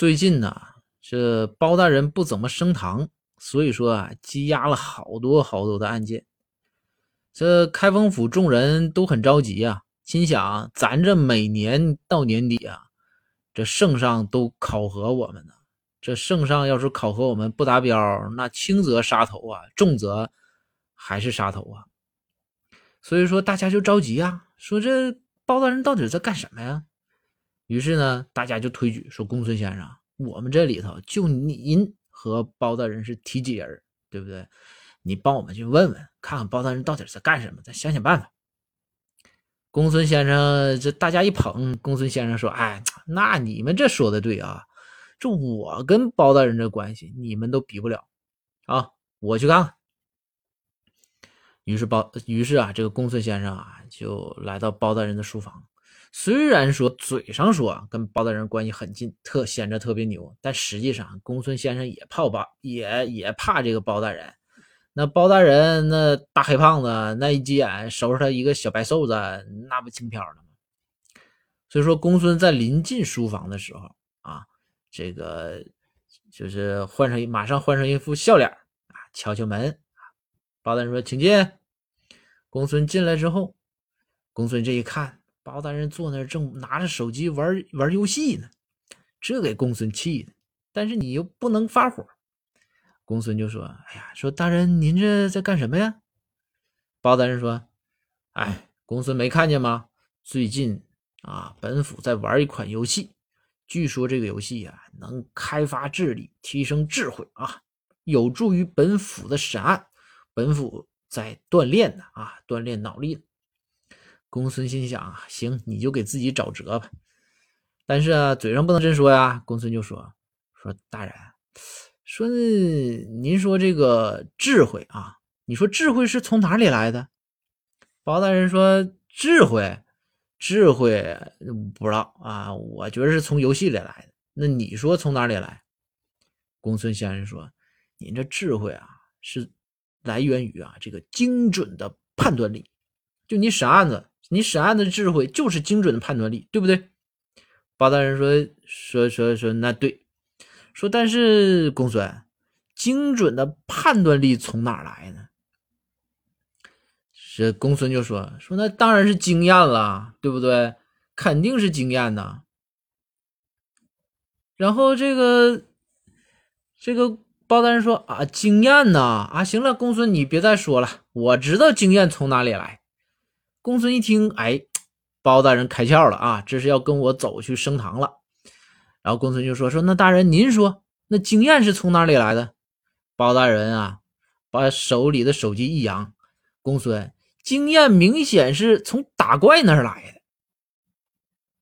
最近呢，这包大人不怎么升堂，所以说啊，积压了好多好多的案件。这开封府众人都很着急啊，心想咱这每年到年底啊，这圣上都考核我们呢。这圣上要是考核我们不达标，那轻则杀头啊，重则还是杀头啊。所以说大家就着急啊，说这包大人到底在干什么呀？于是呢，大家就推举说：“公孙先生，我们这里头就您和包大人是提己人，对不对？你帮我们去问问，看看包大人到底在干什么，再想想办法。”公孙先生这大家一捧，公孙先生说：“哎，那你们这说的对啊，这我跟包大人这关系，你们都比不了啊，我去看看。”于是包，于是啊，这个公孙先生啊，就来到包大人的书房。虽然说嘴上说跟包大人关系很近，特显着特别牛，但实际上公孙先生也怕包，也也怕这个包大人。那包大人那大黑胖子，那一急眼收拾他一个小白瘦子，那不轻飘了吗？所以说，公孙在临近书房的时候啊，这个就是换上马上换上一副笑脸啊，敲敲门包大人说：“请进。”公孙进来之后，公孙这一看。包大人坐那儿正拿着手机玩玩游戏呢，这给公孙气的。但是你又不能发火，公孙就说：“哎呀，说大人您这在干什么呀？”包大人说：“哎，公孙没看见吗？最近啊，本府在玩一款游戏，据说这个游戏啊能开发智力，提升智慧啊，有助于本府的审案。本府在锻炼呢啊，锻炼脑力。”公孙心想，行，你就给自己找辙吧。但是啊，嘴上不能真说呀。公孙就说：“说大人，说您说这个智慧啊，你说智慧是从哪里来的？”包大人说：“智慧，智慧不知道啊，我觉得是从游戏里来的。那你说从哪里来？”公孙先生说：“您这智慧啊，是来源于啊这个精准的判断力，就你审案子。”你审案的智慧就是精准的判断力，对不对？包大人说说说说，那对。说但是公孙，精准的判断力从哪来呢？这公孙就说说那当然是经验了，对不对？肯定是经验呐。然后这个这个包大人说啊，经验呐啊，行了，公孙你别再说了，我知道经验从哪里来。公孙一听，哎，包大人开窍了啊，这是要跟我走去升堂了。然后公孙就说：“说那大人您说，那经验是从哪里来的？”包大人啊，把手里的手机一扬：“公孙，经验明显是从打怪那儿来的。”